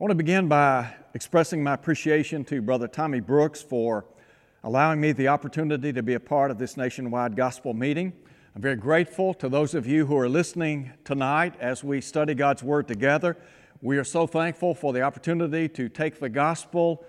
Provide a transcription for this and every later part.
I want to begin by expressing my appreciation to Brother Tommy Brooks for allowing me the opportunity to be a part of this nationwide gospel meeting. I'm very grateful to those of you who are listening tonight as we study God's Word together. We are so thankful for the opportunity to take the gospel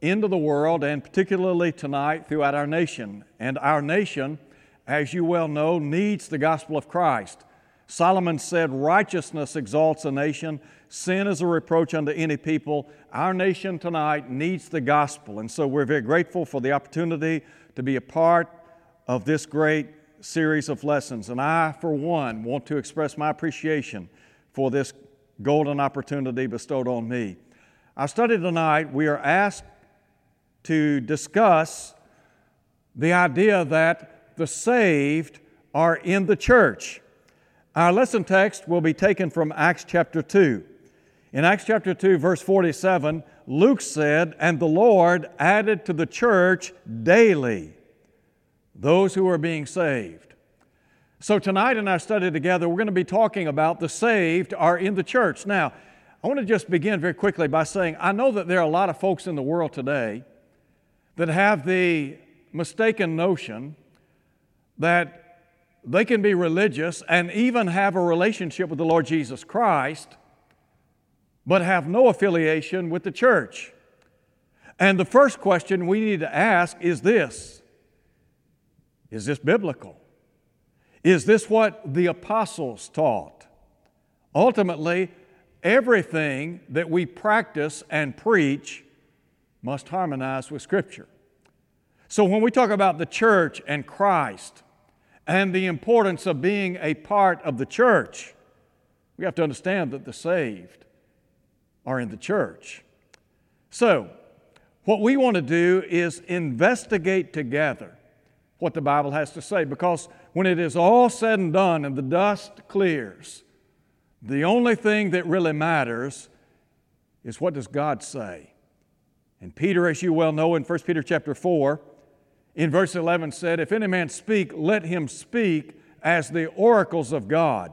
into the world and particularly tonight throughout our nation. And our nation, as you well know, needs the gospel of Christ. Solomon said, Righteousness exalts a nation, sin is a reproach unto any people. Our nation tonight needs the gospel. And so we're very grateful for the opportunity to be a part of this great series of lessons. And I, for one, want to express my appreciation for this golden opportunity bestowed on me. Our study tonight, we are asked to discuss the idea that the saved are in the church. Our lesson text will be taken from Acts chapter 2. In Acts chapter 2, verse 47, Luke said, And the Lord added to the church daily those who are being saved. So, tonight in our study together, we're going to be talking about the saved are in the church. Now, I want to just begin very quickly by saying I know that there are a lot of folks in the world today that have the mistaken notion that they can be religious and even have a relationship with the Lord Jesus Christ, but have no affiliation with the church. And the first question we need to ask is this Is this biblical? Is this what the apostles taught? Ultimately, everything that we practice and preach must harmonize with Scripture. So when we talk about the church and Christ, and the importance of being a part of the church. We have to understand that the saved are in the church. So, what we want to do is investigate together what the Bible has to say because when it is all said and done and the dust clears, the only thing that really matters is what does God say? And Peter, as you well know in 1 Peter chapter 4, in verse 11 said, If any man speak, let him speak as the oracles of God.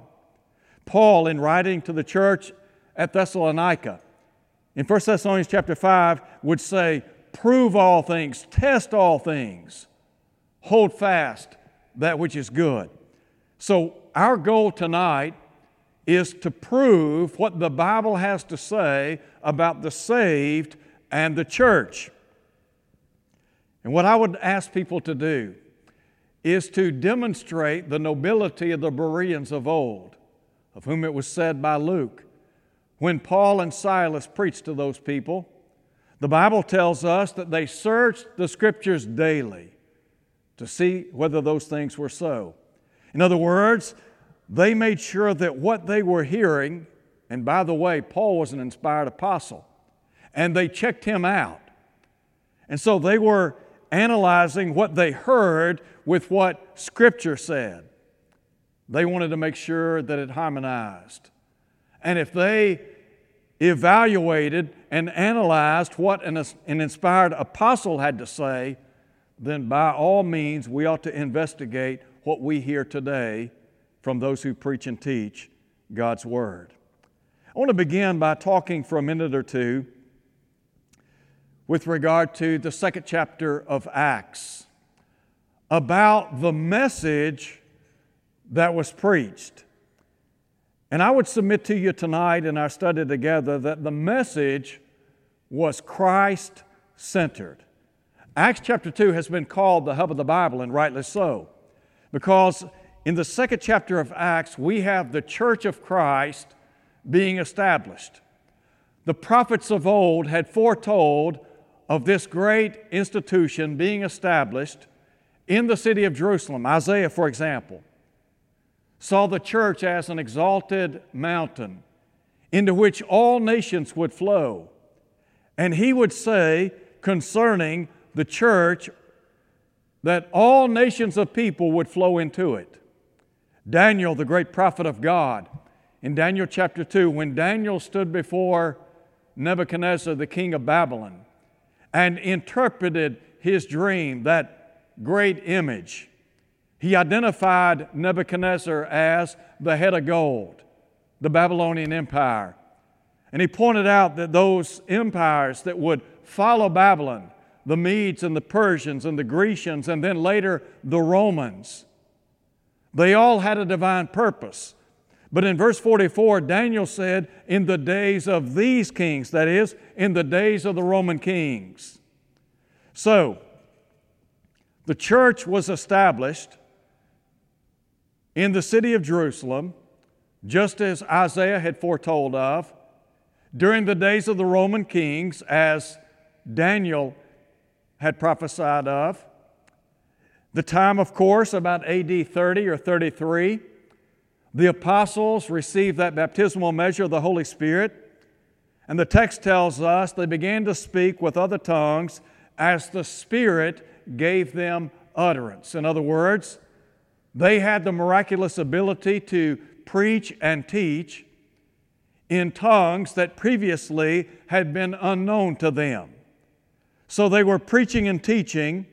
Paul, in writing to the church at Thessalonica, in 1 Thessalonians chapter 5, would say, Prove all things, test all things, hold fast that which is good. So, our goal tonight is to prove what the Bible has to say about the saved and the church. And what I would ask people to do is to demonstrate the nobility of the Bereans of old, of whom it was said by Luke. When Paul and Silas preached to those people, the Bible tells us that they searched the scriptures daily to see whether those things were so. In other words, they made sure that what they were hearing, and by the way, Paul was an inspired apostle, and they checked him out. And so they were analyzing what they heard with what Scripture said. They wanted to make sure that it harmonized. And if they evaluated and analyzed what an, an inspired apostle had to say, then by all means we ought to investigate what we hear today from those who preach and teach God's Word. I want to begin by talking for a minute or two with regard to the second chapter of Acts about the message that was preached. And I would submit to you tonight in our study together that the message was Christ centered. Acts chapter 2 has been called the hub of the Bible, and rightly so, because in the second chapter of Acts, we have the church of Christ being established. The prophets of old had foretold of this great institution being established in the city of Jerusalem. Isaiah, for example, saw the church as an exalted mountain into which all nations would flow. And he would say concerning the church that all nations of people would flow into it. Daniel, the great prophet of God, in Daniel chapter 2, when Daniel stood before Nebuchadnezzar, the king of Babylon, and interpreted his dream, that great image. He identified Nebuchadnezzar as the head of gold, the Babylonian Empire. And he pointed out that those empires that would follow Babylon, the Medes and the Persians and the Grecians, and then later the Romans, they all had a divine purpose. But in verse 44, Daniel said, In the days of these kings, that is, in the days of the Roman kings. So, the church was established in the city of Jerusalem, just as Isaiah had foretold of, during the days of the Roman kings, as Daniel had prophesied of. The time, of course, about AD 30 or 33 the apostles received that baptismal measure of the Holy Spirit, and the text tells us they began to speak with other tongues as the Spirit gave them utterance. In other words, they had the miraculous ability to preach and teach in tongues that previously had been unknown to them. So they were preaching and teaching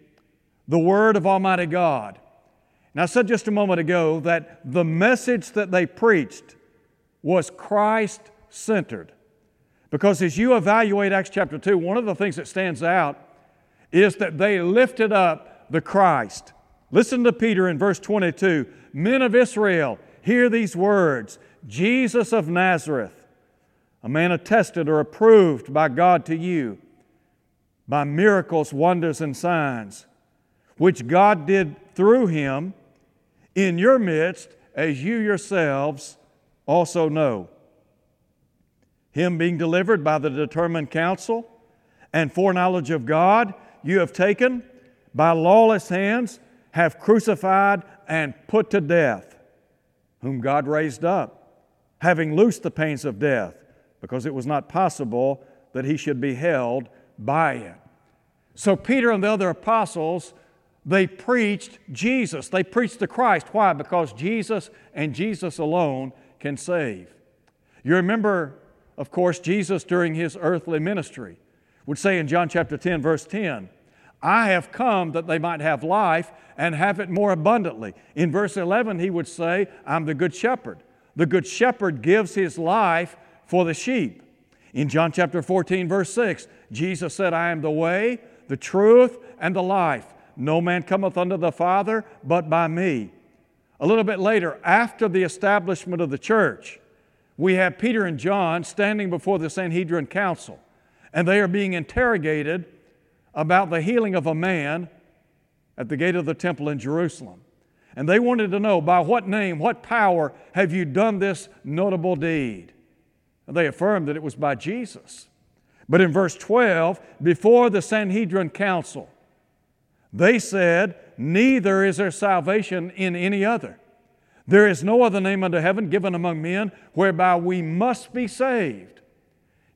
the Word of Almighty God. Now, I said just a moment ago that the message that they preached was Christ centered. Because as you evaluate Acts chapter 2, one of the things that stands out is that they lifted up the Christ. Listen to Peter in verse 22 Men of Israel, hear these words Jesus of Nazareth, a man attested or approved by God to you by miracles, wonders, and signs, which God did through him in your midst, as you yourselves also know. Him being delivered by the determined counsel and foreknowledge of God, you have taken by lawless hands, have crucified and put to death, whom God raised up, having loosed the pains of death, because it was not possible that he should be held by it. So Peter and the other apostles they preached Jesus. They preached the Christ. Why? Because Jesus and Jesus alone can save. You remember, of course, Jesus during his earthly ministry would say in John chapter 10, verse 10, I have come that they might have life and have it more abundantly. In verse 11, he would say, I'm the good shepherd. The good shepherd gives his life for the sheep. In John chapter 14, verse 6, Jesus said, I am the way, the truth, and the life. No man cometh unto the Father but by me. A little bit later, after the establishment of the church, we have Peter and John standing before the Sanhedrin Council, and they are being interrogated about the healing of a man at the gate of the temple in Jerusalem. And they wanted to know by what name, what power have you done this notable deed? And they affirmed that it was by Jesus. But in verse 12, before the Sanhedrin Council, they said, Neither is there salvation in any other. There is no other name under heaven given among men whereby we must be saved.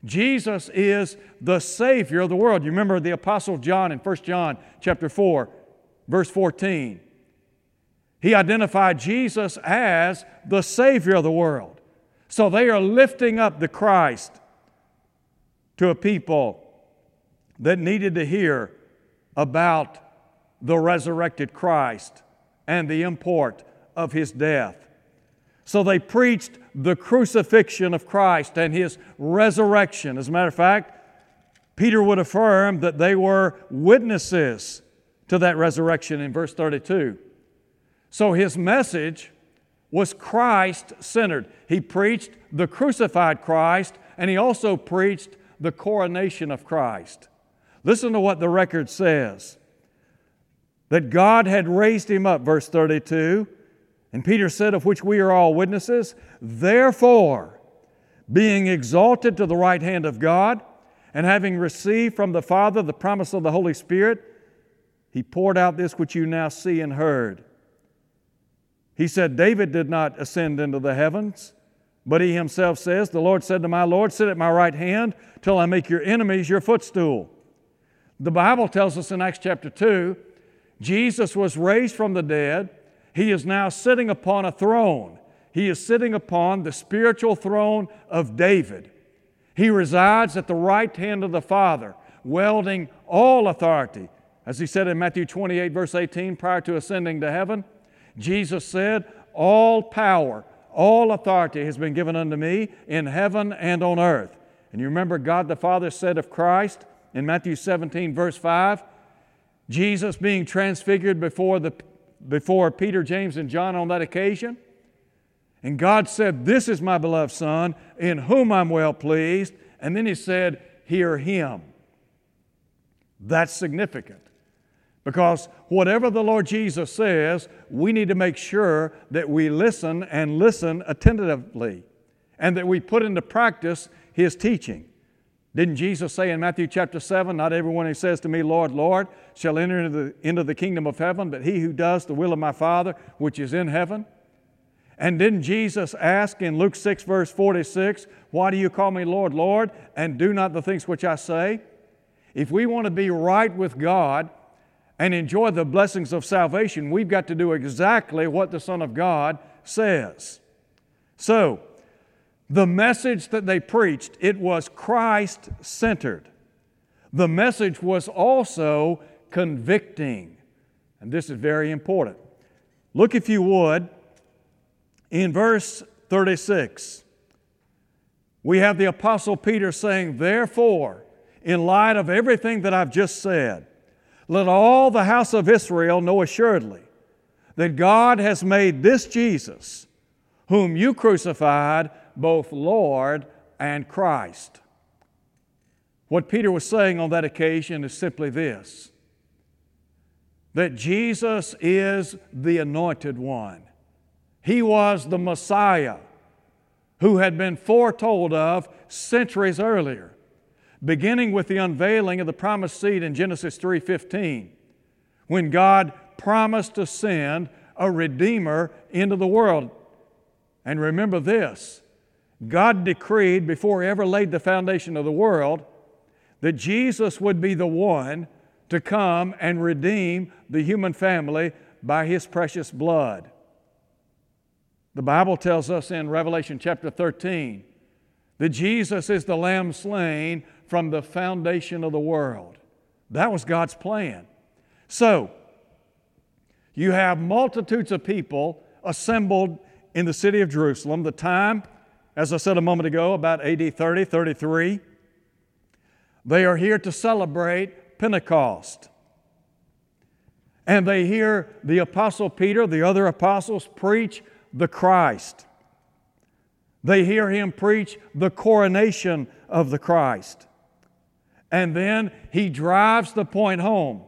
Jesus is the Savior of the world. You remember the Apostle John in 1 John chapter 4, verse 14. He identified Jesus as the Savior of the world. So they are lifting up the Christ to a people that needed to hear about the resurrected Christ and the import of his death. So they preached the crucifixion of Christ and his resurrection. As a matter of fact, Peter would affirm that they were witnesses to that resurrection in verse 32. So his message was Christ centered. He preached the crucified Christ and he also preached the coronation of Christ. Listen to what the record says that God had raised him up, verse 32. And Peter said, Of which we are all witnesses, therefore, being exalted to the right hand of God, and having received from the Father the promise of the Holy Spirit, he poured out this which you now see and heard. He said, David did not ascend into the heavens, but he himself says, The Lord said to my Lord, Sit at my right hand till I make your enemies your footstool. The Bible tells us in Acts chapter 2 Jesus was raised from the dead. He is now sitting upon a throne. He is sitting upon the spiritual throne of David. He resides at the right hand of the Father, wielding all authority. As he said in Matthew 28, verse 18, prior to ascending to heaven, Jesus said, All power, all authority has been given unto me in heaven and on earth. And you remember God the Father said of Christ in Matthew 17, verse 5, Jesus being transfigured before, the, before Peter, James, and John on that occasion. And God said, This is my beloved Son, in whom I'm well pleased. And then He said, Hear him. That's significant. Because whatever the Lord Jesus says, we need to make sure that we listen and listen attentively and that we put into practice His teaching. Didn't Jesus say in Matthew chapter 7, Not everyone who says to me, Lord, Lord, shall enter into the, into the kingdom of heaven, but he who does the will of my Father which is in heaven? And didn't Jesus ask in Luke 6, verse 46, Why do you call me Lord, Lord, and do not the things which I say? If we want to be right with God and enjoy the blessings of salvation, we've got to do exactly what the Son of God says. So, the message that they preached, it was Christ centered. The message was also convicting. And this is very important. Look, if you would, in verse 36. We have the Apostle Peter saying, Therefore, in light of everything that I've just said, let all the house of Israel know assuredly that God has made this Jesus, whom you crucified, both Lord and Christ. What Peter was saying on that occasion is simply this that Jesus is the anointed one. He was the Messiah who had been foretold of centuries earlier, beginning with the unveiling of the promised seed in Genesis 3:15, when God promised to send a redeemer into the world. And remember this, God decreed before He ever laid the foundation of the world that Jesus would be the one to come and redeem the human family by His precious blood. The Bible tells us in Revelation chapter 13 that Jesus is the Lamb slain from the foundation of the world. That was God's plan. So, you have multitudes of people assembled in the city of Jerusalem. The time as I said a moment ago, about AD 30, 33. They are here to celebrate Pentecost. And they hear the Apostle Peter, the other apostles, preach the Christ. They hear him preach the coronation of the Christ. And then he drives the point home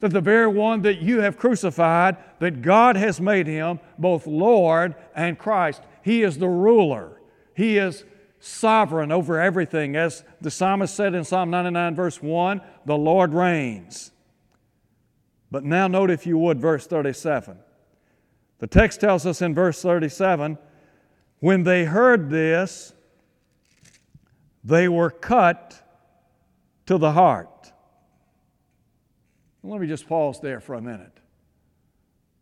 that the very one that you have crucified, that God has made him both Lord and Christ. He is the ruler. He is sovereign over everything. As the psalmist said in Psalm 99, verse 1, the Lord reigns. But now, note if you would, verse 37. The text tells us in verse 37 when they heard this, they were cut to the heart. Let me just pause there for a minute.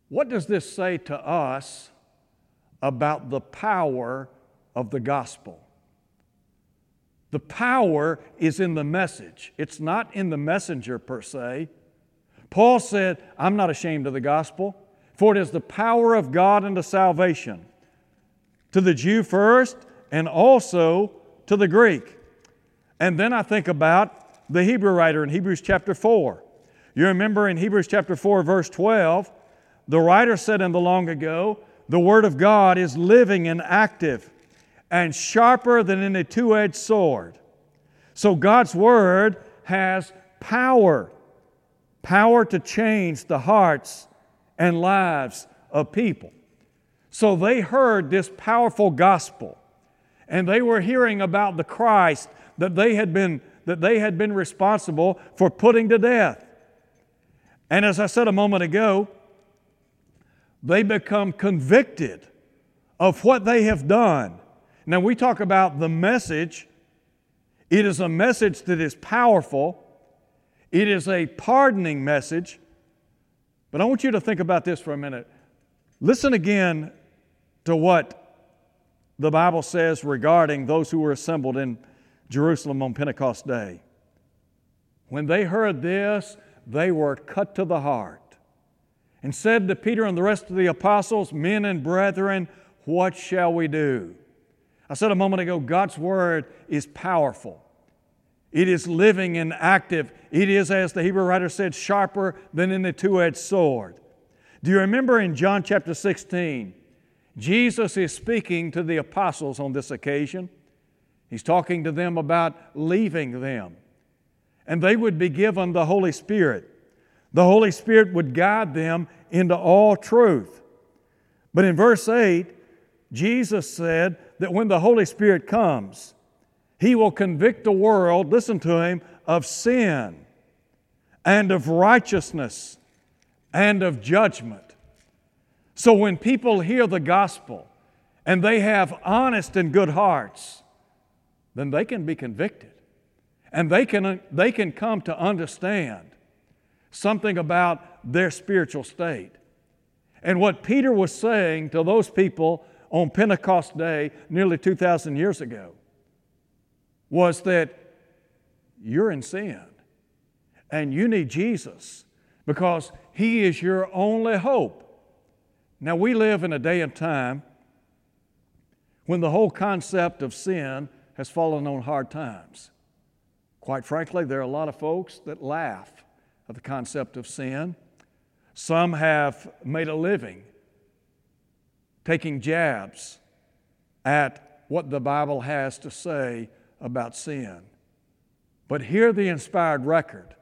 What does this say to us about the power of the gospel. The power is in the message, it's not in the messenger per se. Paul said, I'm not ashamed of the gospel, for it is the power of God unto salvation, to the Jew first, and also to the Greek. And then I think about the Hebrew writer in Hebrews chapter 4. You remember in Hebrews chapter 4, verse 12, the writer said in the long ago, the Word of God is living and active and sharper than any two edged sword. So God's Word has power power to change the hearts and lives of people. So they heard this powerful gospel and they were hearing about the Christ that they had been that they had been responsible for putting to death. And as I said a moment ago, they become convicted of what they have done now, we talk about the message. It is a message that is powerful, it is a pardoning message. But I want you to think about this for a minute. Listen again to what the Bible says regarding those who were assembled in Jerusalem on Pentecost Day. When they heard this, they were cut to the heart and said to Peter and the rest of the apostles, Men and brethren, what shall we do? I said a moment ago, God's Word is powerful. It is living and active. It is, as the Hebrew writer said, sharper than any two edged sword. Do you remember in John chapter 16, Jesus is speaking to the apostles on this occasion? He's talking to them about leaving them. And they would be given the Holy Spirit. The Holy Spirit would guide them into all truth. But in verse 8, Jesus said that when the Holy Spirit comes, He will convict the world, listen to Him, of sin and of righteousness and of judgment. So when people hear the gospel and they have honest and good hearts, then they can be convicted. And they can, they can come to understand something about their spiritual state. And what Peter was saying to those people on Pentecost Day, nearly 2,000 years ago, was that you're in sin and you need Jesus because He is your only hope. Now, we live in a day and time when the whole concept of sin has fallen on hard times. Quite frankly, there are a lot of folks that laugh at the concept of sin. Some have made a living taking jabs at what the Bible has to say about sin. But hear the inspired record.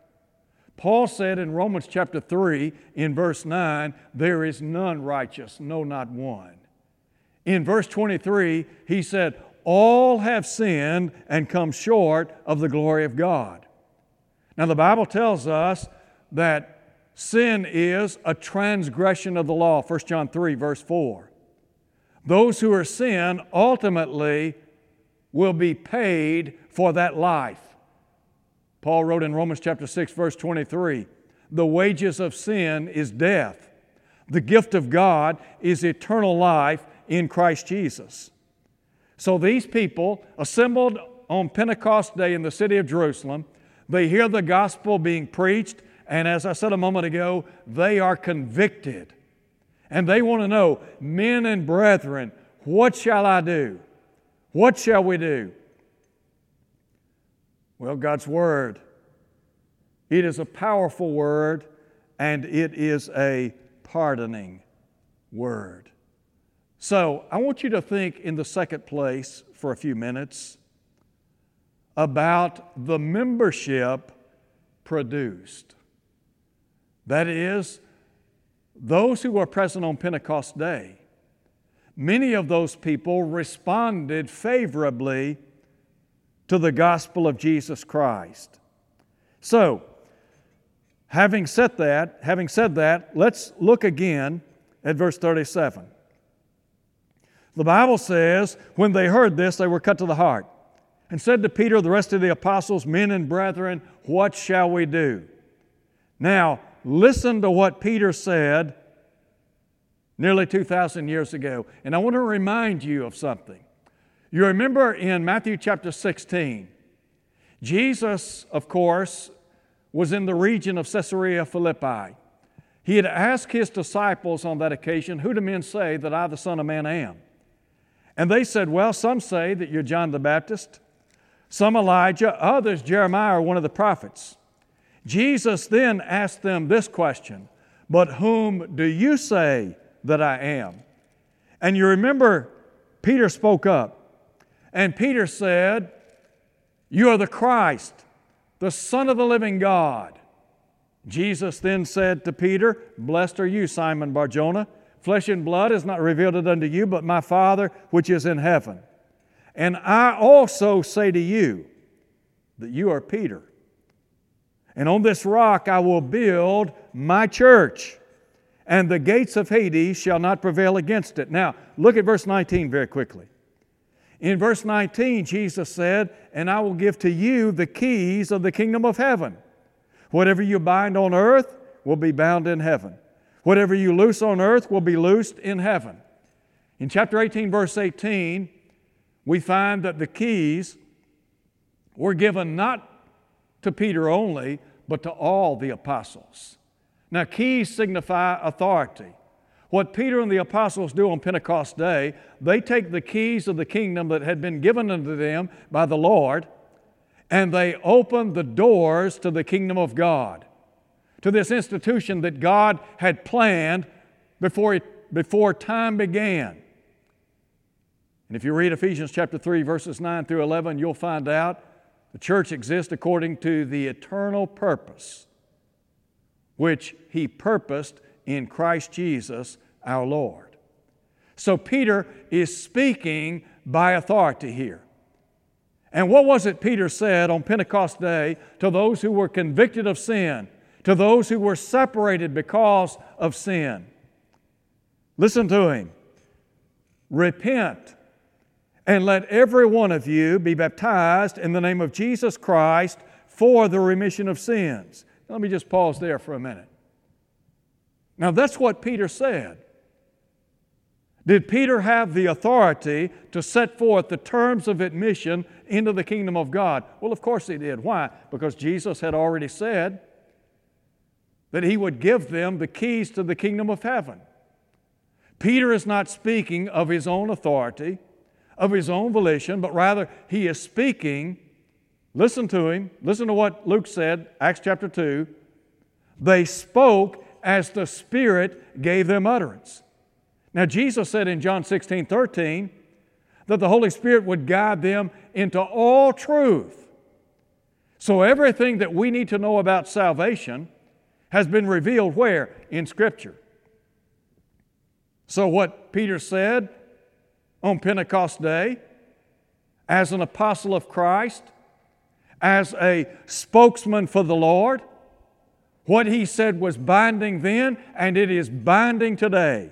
Paul said in Romans chapter 3, in verse 9, there is none righteous, no, not one. In verse 23, he said, All have sinned and come short of the glory of God. Now, the Bible tells us that sin is a transgression of the law, 1 John 3, verse 4. Those who are sin ultimately will be paid for that life. Paul wrote in Romans chapter 6 verse 23, the wages of sin is death. The gift of God is eternal life in Christ Jesus. So these people assembled on Pentecost Day in the city of Jerusalem, they hear the gospel being preached, and as I said a moment ago, they are convicted. And they want to know, men and brethren, what shall I do? What shall we do? Well, God's Word, it is a powerful Word and it is a pardoning Word. So I want you to think in the second place for a few minutes about the membership produced. That is, those who were present on Pentecost Day, many of those people responded favorably to the gospel of Jesus Christ. So, having said that, having said that, let's look again at verse 37. The Bible says, when they heard this, they were cut to the heart and said to Peter, the rest of the apostles, Men and brethren, what shall we do? Now, listen to what Peter said nearly 2,000 years ago. And I want to remind you of something. You remember in Matthew chapter 16, Jesus, of course, was in the region of Caesarea Philippi. He had asked his disciples on that occasion, Who do men say that I, the Son of Man, am? And they said, Well, some say that you're John the Baptist, some Elijah, others Jeremiah or one of the prophets. Jesus then asked them this question But whom do you say that I am? And you remember Peter spoke up. And Peter said, You are the Christ, the Son of the living God. Jesus then said to Peter, Blessed are you, Simon Barjona. Flesh and blood has not revealed it unto you, but my Father which is in heaven. And I also say to you that you are Peter. And on this rock I will build my church, and the gates of Hades shall not prevail against it. Now, look at verse 19 very quickly. In verse 19, Jesus said, And I will give to you the keys of the kingdom of heaven. Whatever you bind on earth will be bound in heaven. Whatever you loose on earth will be loosed in heaven. In chapter 18, verse 18, we find that the keys were given not to Peter only, but to all the apostles. Now, keys signify authority. what Peter and the apostles do on Pentecost Day, they take the keys of the kingdom that had been given unto them by the Lord, and they open the doors to the kingdom of God, to this institution that God had planned before, it, before time began. And if you read Ephesians chapter 3, verses 9 through 11, you'll find out the church exists according to the eternal purpose which He purposed in Christ Jesus our Lord. So Peter is speaking by authority here. And what was it Peter said on Pentecost Day to those who were convicted of sin, to those who were separated because of sin? Listen to him. Repent and let every one of you be baptized in the name of Jesus Christ for the remission of sins. Let me just pause there for a minute. Now, that's what Peter said. Did Peter have the authority to set forth the terms of admission into the kingdom of God? Well, of course he did. Why? Because Jesus had already said that he would give them the keys to the kingdom of heaven. Peter is not speaking of his own authority, of his own volition, but rather he is speaking. Listen to him. Listen to what Luke said, Acts chapter 2. They spoke as the Spirit gave them utterance. Now, Jesus said in John 16 13 that the Holy Spirit would guide them into all truth. So, everything that we need to know about salvation has been revealed where? In Scripture. So, what Peter said on Pentecost Day, as an apostle of Christ, as a spokesman for the Lord, what he said was binding then, and it is binding today.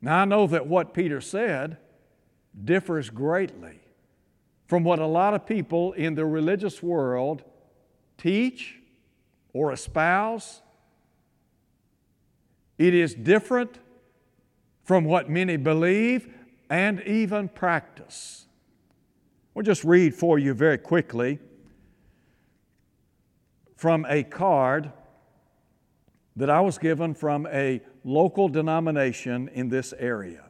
Now, I know that what Peter said differs greatly from what a lot of people in the religious world teach or espouse. It is different from what many believe and even practice. We'll just read for you very quickly from a card that I was given from a local denomination in this area.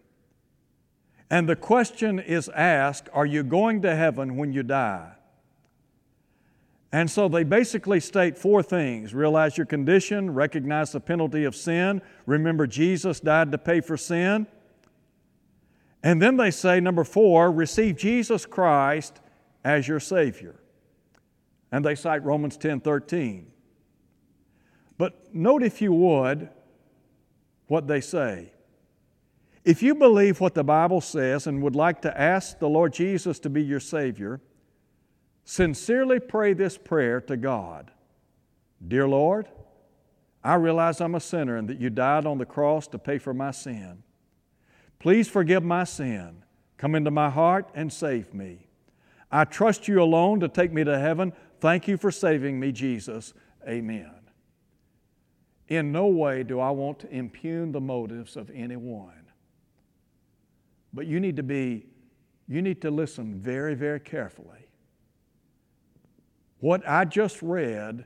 And the question is asked Are you going to heaven when you die? And so they basically state four things realize your condition, recognize the penalty of sin, remember Jesus died to pay for sin. And then they say, number four, receive Jesus Christ as your Savior. And they cite Romans 10 13. But note, if you would, what they say. If you believe what the Bible says and would like to ask the Lord Jesus to be your Savior, sincerely pray this prayer to God Dear Lord, I realize I'm a sinner and that you died on the cross to pay for my sin. Please forgive my sin. Come into my heart and save me. I trust you alone to take me to heaven. Thank you for saving me, Jesus. Amen. In no way do I want to impugn the motives of anyone. But you need to be, you need to listen very, very carefully. What I just read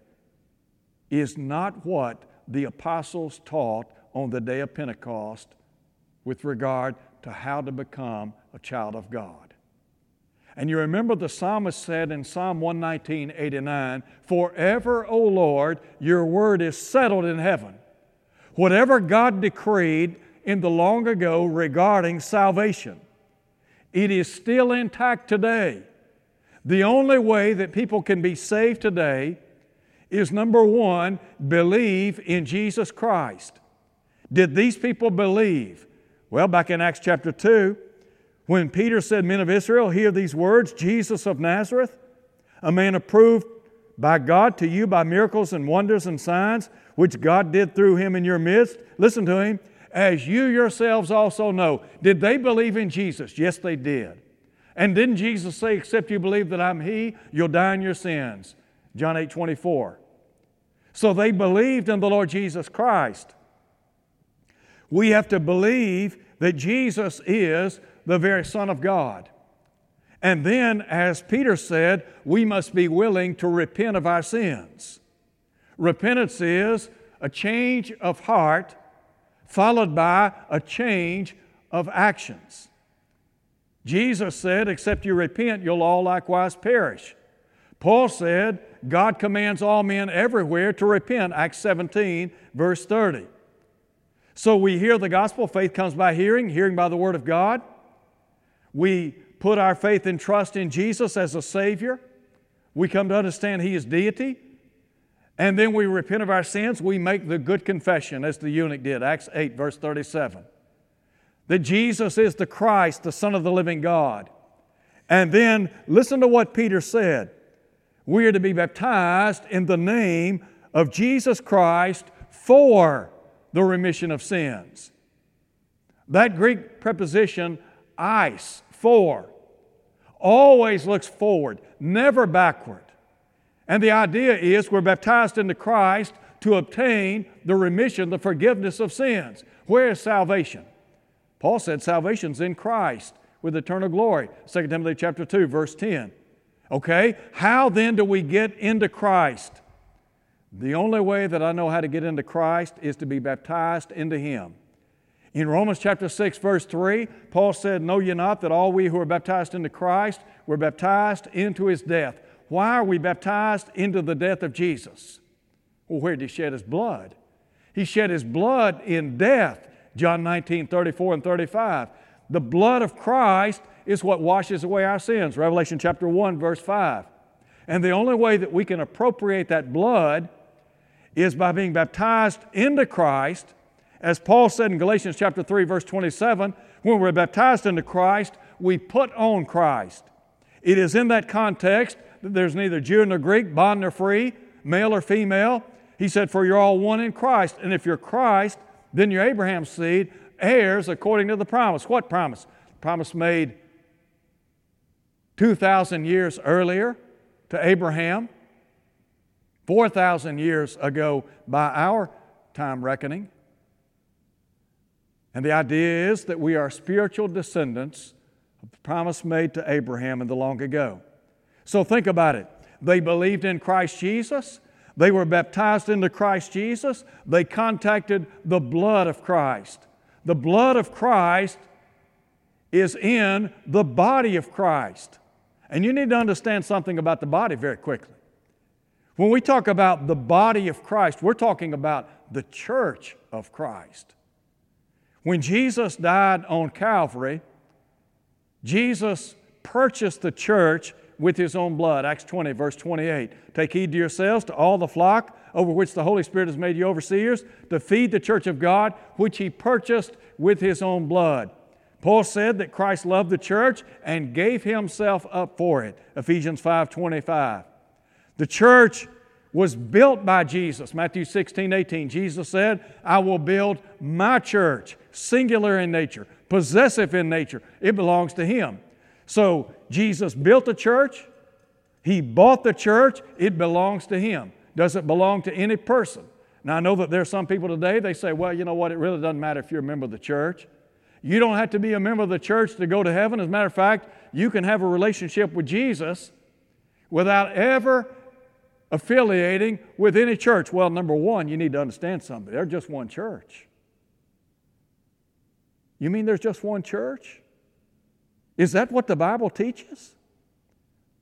is not what the apostles taught on the day of Pentecost with regard to how to become a child of God. And you remember the psalmist said in Psalm 119, 89, Forever, O Lord, your word is settled in heaven. Whatever God decreed in the long ago regarding salvation, it is still intact today. The only way that people can be saved today is number one, believe in Jesus Christ. Did these people believe? Well, back in Acts chapter 2, when Peter said, Men of Israel, hear these words Jesus of Nazareth, a man approved by God to you by miracles and wonders and signs, which God did through him in your midst. Listen to him. As you yourselves also know. Did they believe in Jesus? Yes, they did. And didn't Jesus say, Except you believe that I'm He, you'll die in your sins? John 8 24. So they believed in the Lord Jesus Christ. We have to believe that Jesus is the very Son of God. And then, as Peter said, we must be willing to repent of our sins. Repentance is a change of heart followed by a change of actions. Jesus said, Except you repent, you'll all likewise perish. Paul said, God commands all men everywhere to repent, Acts 17, verse 30. So we hear the gospel, faith comes by hearing, hearing by the word of God. We put our faith and trust in Jesus as a Savior. We come to understand He is deity. And then we repent of our sins. We make the good confession, as the eunuch did, Acts 8, verse 37, that Jesus is the Christ, the Son of the living God. And then listen to what Peter said. We are to be baptized in the name of Jesus Christ for the remission of sins. That Greek preposition, eis, for, always looks forward, never backward. And the idea is we're baptized into Christ to obtain the remission, the forgiveness of sins. Where is salvation? Paul said salvation's in Christ with eternal glory. 2 Timothy chapter 2, verse 10. Okay? How then do we get into Christ? The only way that I know how to get into Christ is to be baptized into Him. In Romans chapter 6, verse 3, Paul said, Know ye not that all we who are baptized into Christ were baptized into His death? Why are we baptized into the death of Jesus? Well, where did He shed His blood? He shed His blood in death, John 19, 34 and 35. The blood of Christ is what washes away our sins. Revelation chapter 1, verse 5. And the only way that we can appropriate that blood is by being baptized into Christ. As Paul said in Galatians chapter 3, verse 27, when we're baptized into Christ, we put on Christ. It is in that context that there's neither Jew nor Greek, bond nor free, male or female. He said, For you're all one in Christ. And if you're Christ, then you're Abraham's seed, heirs according to the promise. What promise? Promise made 2,000 years earlier to Abraham, 4,000 years ago by our time reckoning. And the idea is that we are spiritual descendants of the promise made to Abraham in the long ago. So think about it. They believed in Christ Jesus. They were baptized into Christ Jesus. They contacted the blood of Christ. The blood of Christ is in the body of Christ. And you need to understand something about the body very quickly. When we talk about the body of Christ, we're talking about the church of Christ. When Jesus died on Calvary, Jesus purchased the church with his own blood. Acts 20, verse 28. Take heed to yourselves, to all the flock over which the Holy Spirit has made you overseers, to feed the church of God, which he purchased with his own blood. Paul said that Christ loved the church and gave himself up for it. Ephesians 5:25. The church was built by Jesus. Matthew 16, 18. Jesus said, I will build my church, singular in nature, possessive in nature. It belongs to him. So Jesus built the church, he bought the church, it belongs to him. Doesn't belong to any person? Now I know that there are some people today, they say, well, you know what, it really doesn't matter if you're a member of the church. You don't have to be a member of the church to go to heaven. As a matter of fact, you can have a relationship with Jesus without ever affiliating with any church. Well, number one, you need to understand something. There's just one church. You mean there's just one church? Is that what the Bible teaches?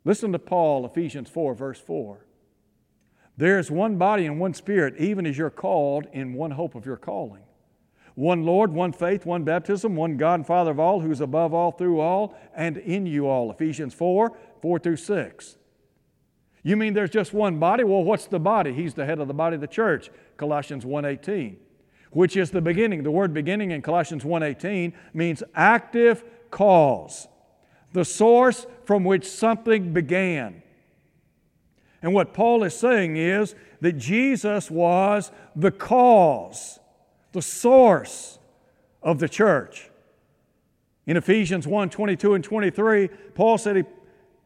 Listen to Paul, Ephesians 4, verse 4. There is one body and one spirit, even as you're called in one hope of your calling. One Lord, one faith, one baptism, one God and Father of all, who's above all, through all, and in you all. Ephesians 4 4 through 6. You mean there's just one body? Well, what's the body? He's the head of the body of the church. Colossians 1:18, which is the beginning. The word beginning in Colossians 1:18 means active cause, the source from which something began. And what Paul is saying is that Jesus was the cause the source of the church. In Ephesians 1 22 and 23, Paul said he,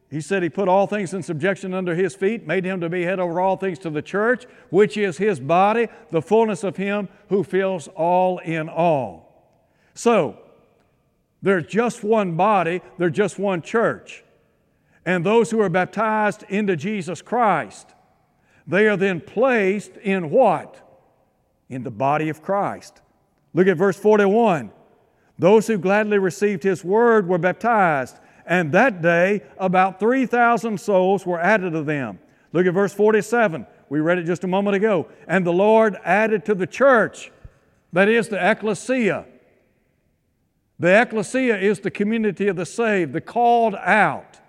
he said he put all things in subjection under his feet, made him to be head over all things to the church, which is his body, the fullness of him who fills all in all. So, there's just one body, there's just one church. And those who are baptized into Jesus Christ, they are then placed in what? in the body of Christ. Look at verse 41. Those who gladly received his word were baptized, and that day about 3,000 souls were added to them. Look at verse 47. We read it just a moment ago. And the Lord added to the church, that is the ecclesia. The ecclesia is the community of the saved, the called out.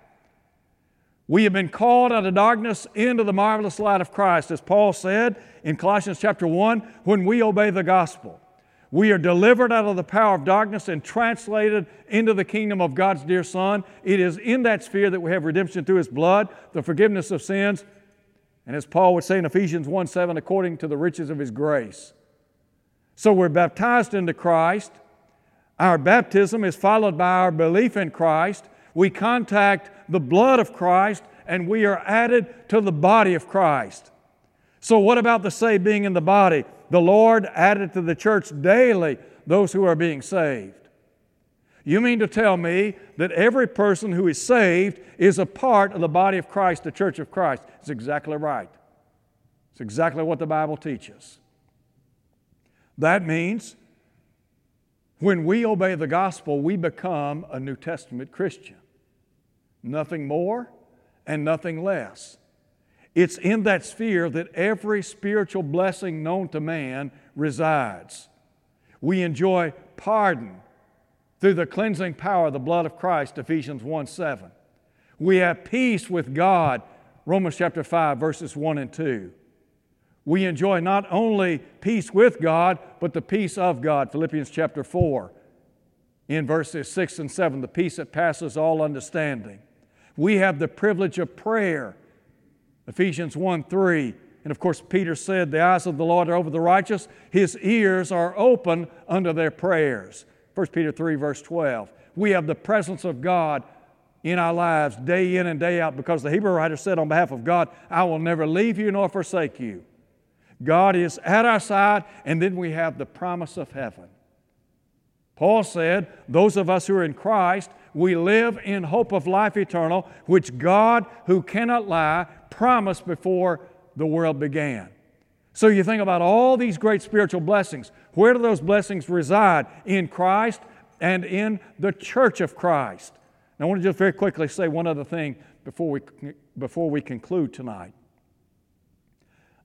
We have been called out of darkness into the marvelous light of Christ, as Paul said in Colossians chapter 1, when we obey the gospel. We are delivered out of the power of darkness and translated into the kingdom of God's dear Son. It is in that sphere that we have redemption through His blood, the forgiveness of sins, and as Paul would say in Ephesians 1 7, according to the riches of His grace. So we're baptized into Christ. Our baptism is followed by our belief in Christ. We contact the blood of Christ and we are added to the body of Christ. So, what about the saved being in the body? The Lord added to the church daily those who are being saved. You mean to tell me that every person who is saved is a part of the body of Christ, the church of Christ? It's exactly right. It's exactly what the Bible teaches. That means when we obey the gospel, we become a New Testament Christian. Nothing more and nothing less. It's in that sphere that every spiritual blessing known to man resides. We enjoy pardon through the cleansing power of the blood of Christ, Ephesians 1 7. We have peace with God, Romans chapter 5, verses 1 and 2. We enjoy not only peace with God, but the peace of God, Philippians chapter 4, in verses 6 and 7, the peace that passes all understanding. We have the privilege of prayer, Ephesians 1 3. And of course, Peter said, The eyes of the Lord are over the righteous, his ears are open unto their prayers. 1 Peter 3, verse 12. We have the presence of God in our lives day in and day out because the Hebrew writer said on behalf of God, I will never leave you nor forsake you. God is at our side, and then we have the promise of heaven. Paul said, Those of us who are in Christ, we live in hope of life eternal, which God, who cannot lie, promised before the world began. So you think about all these great spiritual blessings. Where do those blessings reside? In Christ and in the church of Christ. Now, I want to just very quickly say one other thing before we, before we conclude tonight.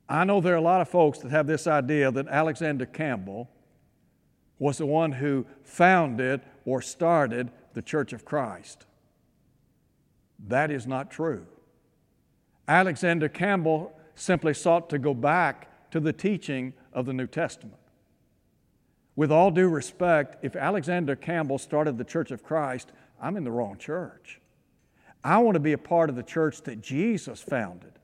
I know there are a lot of folks that have this idea that Alexander Campbell was the one who founded or started the Church of Christ. That is not true. Alexander Campbell simply sought to go back to the teaching of the New Testament. With all due respect, if Alexander Campbell started the Church of Christ, I'm in the wrong church. I want to be a part of the church that Jesus founded.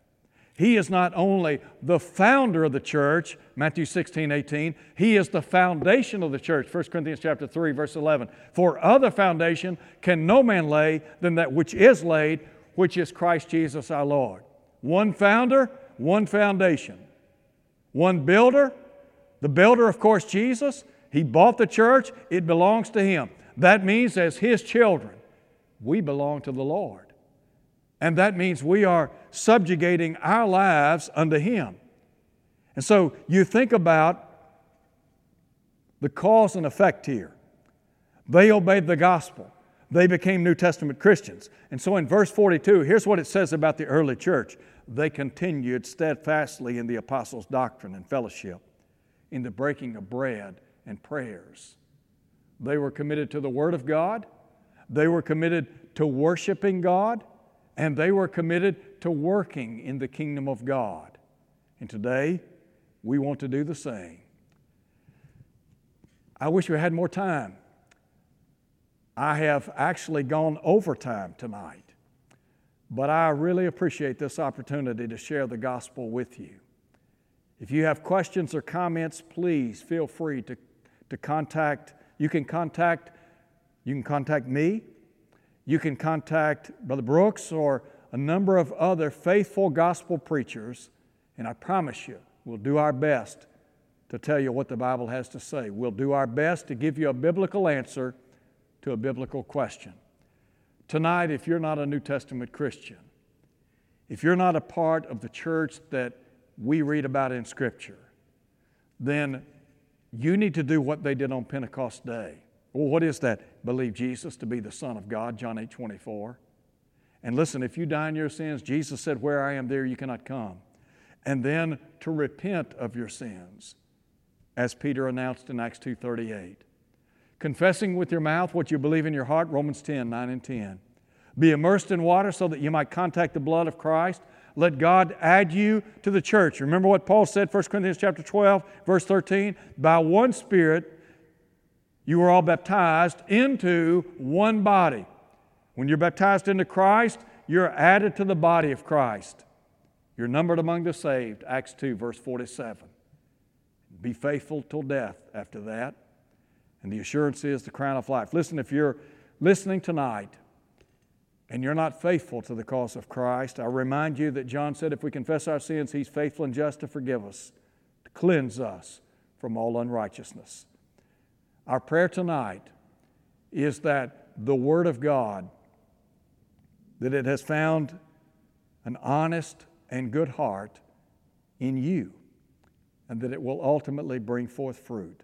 He is not only the founder of the church, Matthew 16, 18, he is the foundation of the church, 1 Corinthians chapter 3, verse 11. For other foundation can no man lay than that which is laid, which is Christ Jesus our Lord. One founder, one foundation. One builder, the builder, of course, Jesus. He bought the church, it belongs to him. That means, as his children, we belong to the Lord. And that means we are subjugating our lives unto Him. And so you think about the cause and effect here. They obeyed the gospel. They became New Testament Christians. And so in verse 42, here's what it says about the early church they continued steadfastly in the apostles' doctrine and fellowship, in the breaking of bread and prayers. They were committed to the Word of God, they were committed to worshiping God, and they were committed to working in the kingdom of God. And today, we want to do the same. I wish we had more time. I have actually gone overtime tonight, but I really appreciate this opportunity to share the gospel with you. If you have questions or comments, please feel free to, to contact. You can contact you can contact me you can contact Brother Brooks or a number of other faithful gospel preachers, and I promise you, we'll do our best to tell you what the Bible has to say. We'll do our best to give you a biblical answer to a biblical question. Tonight, if you're not a New Testament Christian, if you're not a part of the church that we read about in Scripture, then you need to do what they did on Pentecost Day. Well, what is that? Believe Jesus to be the Son of God, John 8 24. And listen, if you die in your sins, Jesus said, Where I am, there you cannot come. And then to repent of your sins, as Peter announced in Acts 2.38. Confessing with your mouth what you believe in your heart, Romans 10, 9 and 10. Be immersed in water so that you might contact the blood of Christ. Let God add you to the church. Remember what Paul said, 1 Corinthians chapter 12, verse 13? By one Spirit, you were all baptized into one body. When you're baptized into Christ, you're added to the body of Christ. You're numbered among the saved, Acts 2, verse 47. Be faithful till death after that. And the assurance is the crown of life. Listen, if you're listening tonight and you're not faithful to the cause of Christ, I remind you that John said if we confess our sins, He's faithful and just to forgive us, to cleanse us from all unrighteousness. Our prayer tonight is that the Word of God, that it has found an honest and good heart in you, and that it will ultimately bring forth fruit.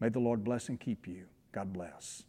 May the Lord bless and keep you. God bless.